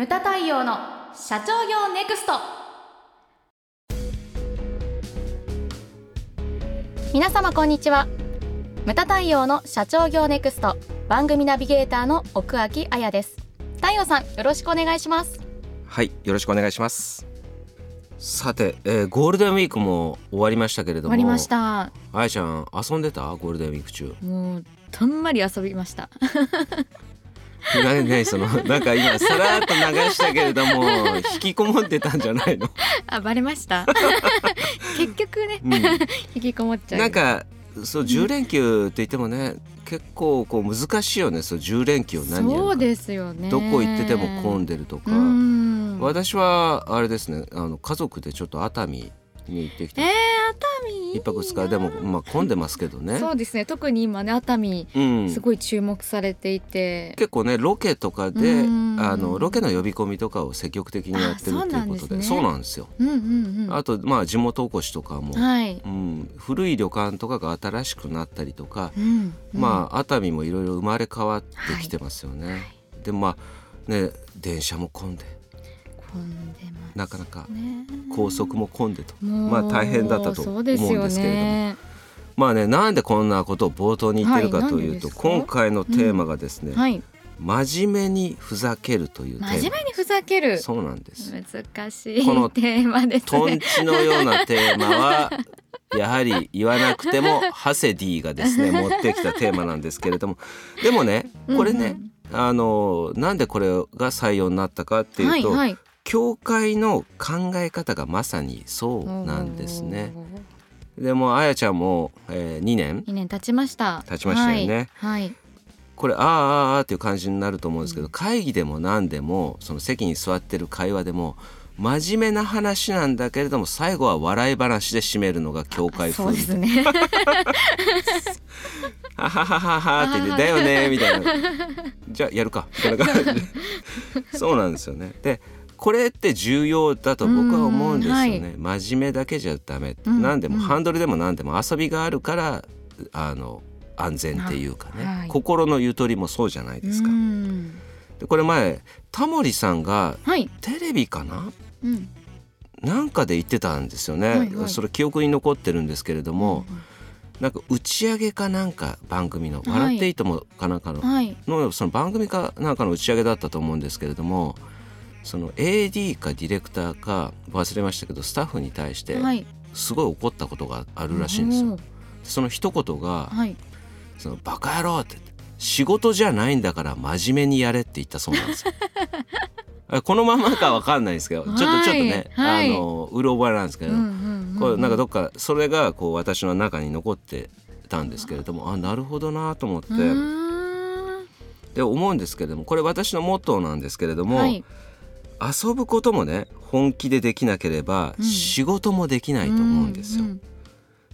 ムタ太陽の社長業ネクスト。皆様こんにちは。ムタ太陽の社長業ネクスト。番組ナビゲーターの奥脇彩です。太陽さんよろしくお願いします。はいよろしくお願いします。さて、えー、ゴールデンウィークも終わりましたけれども。終わりました。あやちゃん遊んでた？ゴールデンウィーク中。もうたんまり遊びましたなねその なんか今さらっと流したけれども引きこもってたんじゃないの？あバレました？結局ね、うん、引きこもっちゃう。なんかそう10連休って言ってもね、結構こう難しいよねそう10連休を何そうですよね。どこ行ってても混んでるとか。私はあれですねあの家族でちょっと熱海に行ってきて、えー、一泊二日でもまあ混んでますけどね。そうですね。特に今ね熱海、すごい注目されていて。結構ねロケとかであのロケの呼び込みとかを積極的にやってるっていうことでそうなんですよ、うんうんうん、あとまあ地元おこしとかも、はい。うん、古い旅館とかが新しくなったりとか、うんうん、まあ熱海もいろいろ生まれ変わってきてますよね、はいはい、でまあね電車も混んでなかなか高速も混んでと。まあ大変だったと思うんですけれども。ね、まあねなんでこんなことを冒頭に言ってるかというと、はい、今回のテーマがですね、うんはい、真面目にふざけるというテーマ。真面目にふざける。そうなんです。難しいこのテーマです、ね、トンチのようなテーマは やはり言わなくてもハセディがですね 持ってきたテーマなんですけれども。でもねこれね、うん。うん、あのなんでこれが採用になったかっていうと、はいはい、教会の考え方がまさにそうなんですね。でもあやちゃんも、えー、2年？2年経ちました経ちましたよね。はい、はい、これああああっていう感じになると思うんですけど、うん、会議でも何でもその席に座ってる会話でも真面目な話なんだけれども最後は笑い話で締めるのが教会風そうですね。はははははって言って「だよね」みたいな「じゃあやるか」みたいな感じでそうなんですよね。でこれって重要だと僕は思うんですよね、はい、真面目だけじゃダメ、うん、何でも、ハンドルでも何でも遊びがあるからあの安全っていうかね、はい、心のゆとりもそうじゃないですか。でこれ前タモリさんがテレビかな、はい、うん、なんかで言ってたんですよね、はいはい、それ記憶に残ってるんですけれども、うんうん、なんか打ち上げかなんか番組の「笑っていいとも」かなんかの,、のその番組かなんかの打ち上げだったと思うんですけれどもその AD かディレクターか忘れましたけどスタッフに対してすごい怒ったことがあるらしいんですよ。その一言が、はい、そのバカ野郎って仕事じゃないんだから真面目にやれって言ったそうなんですよ。このままかわかんないですけど、ちょっとちょっとね、はい、あのうろ覚えなんですけど、これなんかどっかそれがこう私の中に残ってたんですけれども、あなるほどなと思って。で思うんですけれども、これ私のモットーなんですけれども。はい遊ぶこともね本気でできなければ仕事もできないと思うんですよ。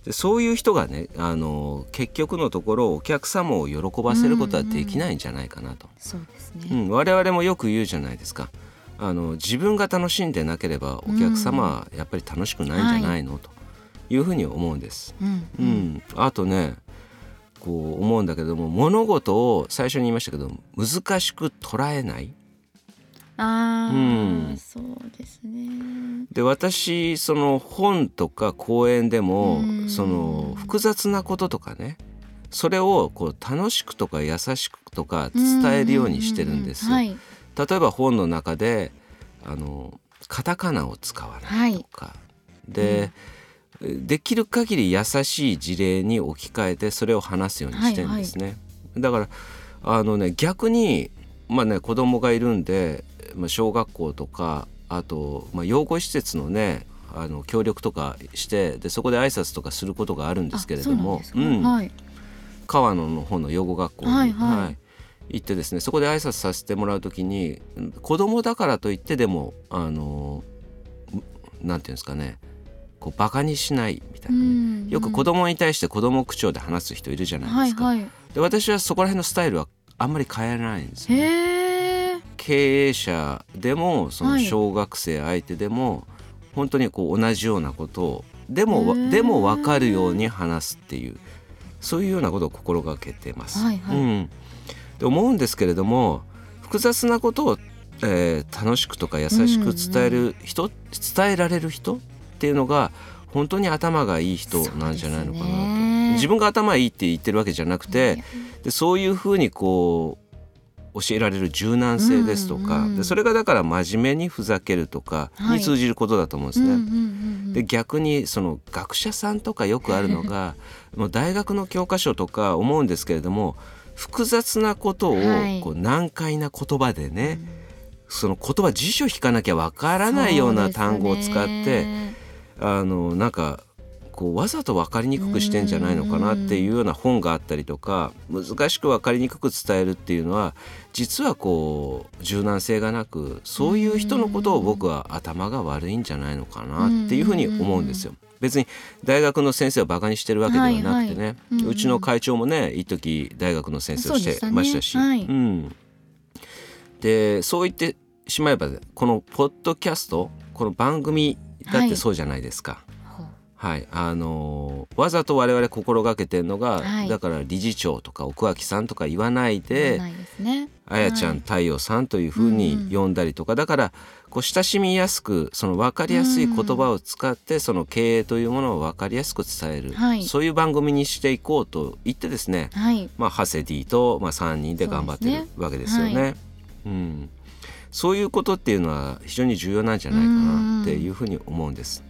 でそういう人がねあの結局のところお客様を喜ばせることはできないんじゃないかなと。そうですね、うん、我々もよく言うじゃないですか。あの自分が楽しんでなければお客様はやっぱり楽しくないんじゃないの、はい、というふうに思うんです。うん、うん、あとねこう思うんだけども物事を最初に言いましたけど難しく捉えない。あうん、そうですね。で私その本とか講演でもその複雑なこととかねそれをこう楽しくとか優しくとか伝えるようにしてるんです。はい、例えば本の中であのカタカナを使わないとか、はい、で、うん、できる限り優しい事例に置き換えてそれを話すようにしてるんですね。はいはい、だからあのね逆にまあね子供がいるんでまあ、小学校とかあと、まあ、養護施設のねあの協力とかしてでそこで挨拶とかすることがあるんですけれども、うん、はい、川野の方の養護学校に、はいはい。はい、行ってですねそこで挨拶させてもらう時に子供だからといってでもあのなんていうんですかねこうバカにしないみたいな、ね、よく子供に対して子供口調で話す人いるじゃないですか。はいはい、で私はそこら辺のスタイルはあんまり変えないんですよ、ね。経営者でもその小学生相手でも、本当にこう同じようなことをでもでも分かるように話すっていうそういうようなことを心がけてます。はいはい、うん、で思うんですけれども複雑なことをえー楽しくとか優しく伝える人、伝えられる人っていうのが本当に頭がいい人なんじゃないのかなと、自分が頭いいって言ってるわけじゃなくて、でそういうふうにこう教えられる柔軟性ですとか、うんうんでそれがだから真面目にふざけるとかはい。に通じることだと思うんですね。うんうんうんうん。で逆にその学者さんとかよくあるのがもう大学の教科書とか思うんですけれども複雑なことをはい。こう難解な言葉でね、その言葉辞書引かなきゃわからないような単語を使って、あのなんかこうわざと分かりにくくしてんじゃないのかなっていうような本があったりとか難しく分かりにくく伝えるっていうのは実はこう柔軟性がなくそういう人のことを僕は頭が悪いんじゃないのかなっていうふうに思うんですよ。別に大学の先生をバカにしてるわけではなくてね、はいはいうちの会長もね一時大学の先生をしてましたし。はいうん、でそう言ってしまえばこのポッドキャストこの番組だってそうじゃないですか。ほうはい、あのーわざと我々心がけてるのが、はい。だから理事長とか奥脇さんとか言わないでね。あやちゃん、はい太陽さんというふうに呼んだりとか、だからこう親しみやすくその分かりやすい言葉を使って、その経営というものを分かりやすく伝える、はい。そういう番組にしていこうと言ってですね、はい。まあ、ハセディと、まあ、3人で頑張ってるわけですよね。はうん、そういうことっていうのは非常に重要なんじゃないかなっていうふうに思うんです。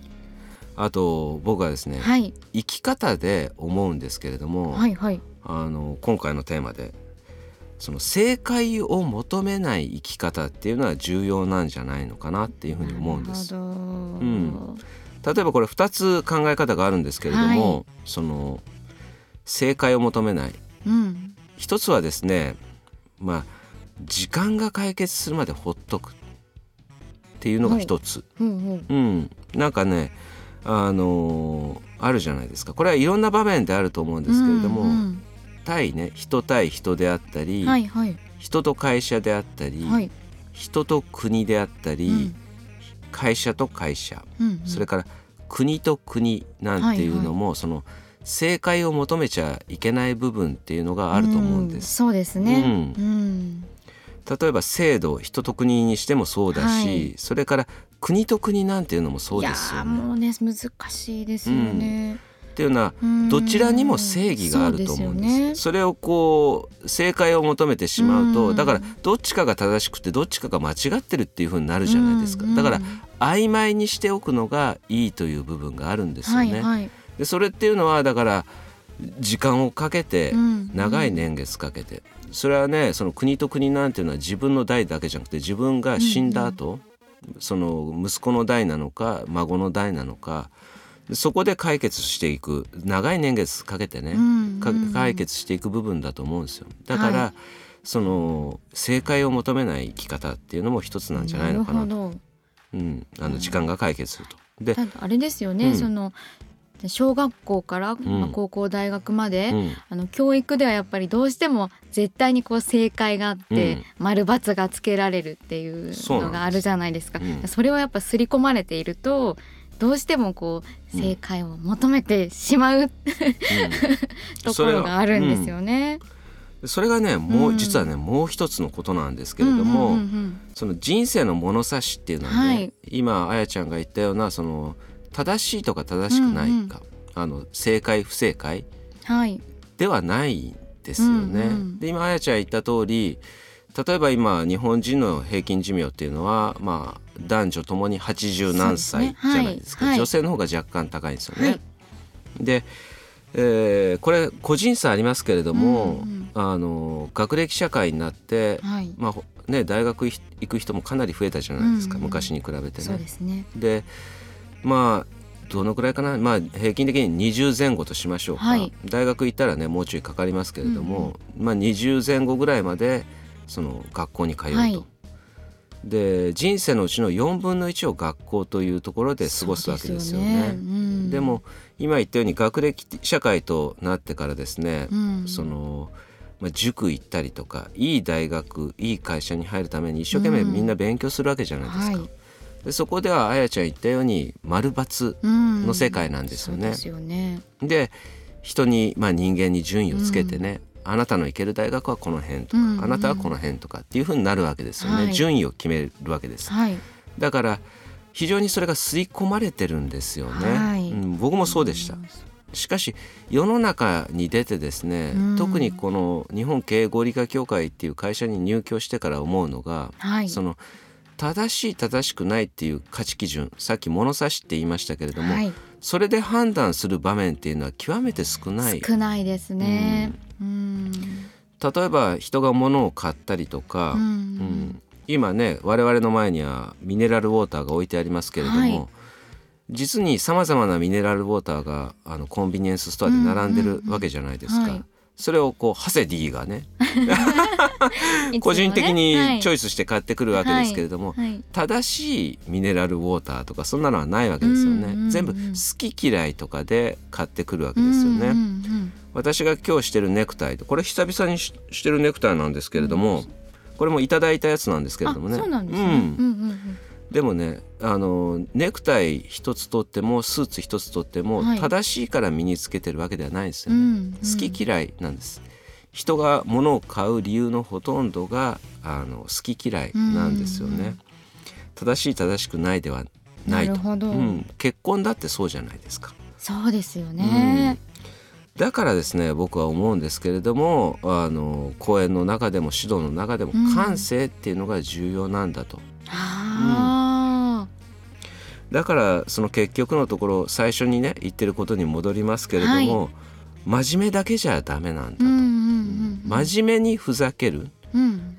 あと僕はですね、はい。生き方で思うんですけれども、はいはい。あの今回のテーマでその正解を求めない生き方っていうのは重要なんじゃないのかなっていうふうに思うんです。なるほど。ん。例えばこれ2つ考え方があるんですけれども、はその正解を求めない。うん。一つはですねまあ時間が解決するまでほっとくっていうのが一つ。うんうん。うん、なんかねあのあるじゃないですか。これはいろんな場面であると思うんですけれども、うん対ね人対人であったり、うんはいはい。人と会社であったり、はい。人と国であったり、うん。会社と会社、うんうん。それから国と国なんていうのも、その正解を求めちゃいけない部分っていうのがあると思うんです。そうですね。ううん。例えば制度人と国にしてもそうだし、はい。それから国と国なんていうのもそうですよね。いやーもうね難しいですよね。っていうのはうん。どちらにも正義があると思うんですね。それをこう正解を求めてしまうと、うん。だからどっちかが正しくてどっちかが間違ってるっていう風になるじゃないですか、うん。だから曖昧にしておくのがいいという部分があるんですよね。はいはい。でそれっていうのはだから時間をかけてうん。長い年月かけて。それはねその国と国なんていうのは自分の代だけじゃなくて自分が死んだ後、その息子の代なのか孫の代なのかそこで解決していく。長い年月かけてね、うんかうん。解決していく部分だと思うんですよ。だから、はい。その正解を求めない生き方っていうのも一つなんじゃないのかなと。うん、あの時間が解決すると。で、あれですよね、うん。その小学校から、まあ、高校大学まで、うん。あの教育ではやっぱりどうしても絶対にこう正解があって、うん。丸×がつけられるっていうのがあるじゃないですか。うんそれをやっぱ刷り込まれているとどうしてもこううん正解を求めてしまう、ところがあるんですよね。うん、それがねもう、うん。実はねもう一つのことなんですけれども、うんうんうん。その人生の物差しっていうのはね、はい。今あやちゃんが言ったようなその正しいとか正しくないか、あの正解不正解うんはい。ではないんですよね。うんうんで今あやちゃん言った通り例えば今日本人の平均寿命っていうのはまあ男女ともに80何歳じゃないですか。ねはい。女性の方が若干高いんですよね。はい。で、えーこれ個人差ありますけれども、うんうんあの学歴社会になって、はい。まあほね、大学行く人もかなり増えたじゃないですか、うんうん昔に比べてそうね。ですね。でまあどのくらいかな、まあ、平均的に20前後としましょうか、はい。大学行ったらねもうちょいかかりますけれども、まあ、20前後ぐらいまでその学校に通うと。はい。で人生のうちの4分の1を学校というところで過ごすわけですよね。そううん。でも今言ったように学歴社会となってからですね、うん。その、まあ、塾行ったりとかいい大学いい会社に入るために一生懸命うん。みんな勉強するわけじゃないですか。はいでそこではあやちゃん言ったように丸×うんの世界なんですよね。でね。で人に、まあ、人間に順位をつけてね、あなたの行ける大学はこの辺とか、うんうんあなたはこの辺とかっていうふうになるわけですよね、はい。順位を決めるわけです。はい。だから非常にそれが刷り込まれてるんですよね、はい。うん僕もそうでした。しかし世の中に出てですね、うん。特にこの日本経営合理化協会っていう会社に入居してから思うのが、はい。その正しい正しくないっていう価値基準さっき物差しって言いましたけれども、はい。それで判断する場面っていうのは極めて少ない。少ないですね。うん。例えば人が物を買ったりとか、うん。うん。今ね我々の前にはミネラルウォーターが置いてありますけれども、はい。実にさまざまなミネラルウォーターがあのコンビニエンスストアで並んでるわけじゃないですか。それをこうハセディがね 個人的にチョイイスして買ってくるわけですけれども、はい。正しいミネラルウォーターとかそんなのはないわけですよね、うんうんうん。全部好き嫌いとかで買ってくるわけですよね、うんうん私が今日してるネクタイこれ久々にししてるネクタイなんですけれども、これもいただいたやつなんですけれどもね。あそうなんですね、うんうんうんうん。でもねあのネクタイ一つとってもスーツ一つとっても、はい。正しいから身につけてるわけではないですよね、うんうん。好き嫌いなんです人が物を買う理由のほとんどがあの好き嫌いなんですよね、うん。うん正しい正しくないではないるほど、うん、結婚だってそうじゃないですか。そうですよね、だからですね僕は思うんですけれどもあの講演の中でも指導の中でもうん。感性っていうのが重要なんだと、あだからその結局のところ最初にね言ってることに戻りますけれども、真面目だけじゃダメなんだと、うん真面目にふざける。うんう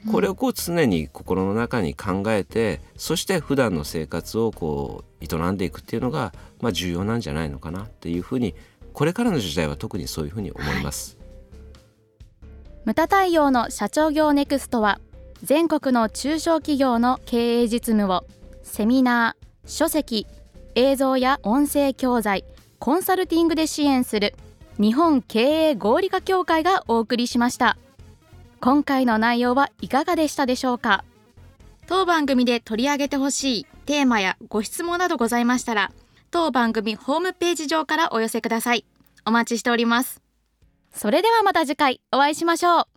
ん。これをこう常に心の中に考えてそして普段の生活をこう営んでいくっていうのが、まあ、重要なんじゃないのかなっていうふうにこれからの時代は特にそういうふうに思います。ムタ太陽の社長業ネクストは全国の中小企業の経営実務をセミナー、書籍、映像や音声教材、コンサルティングで支援する日本経営合理化協会がお送りしました。今回の内容はいかがでしたでしょうか？当番組で取り上げてほしいテーマやご質問などございましたら当番組ホームページ上からお寄せください。お待ちしております。それではまた次回お会いしましょう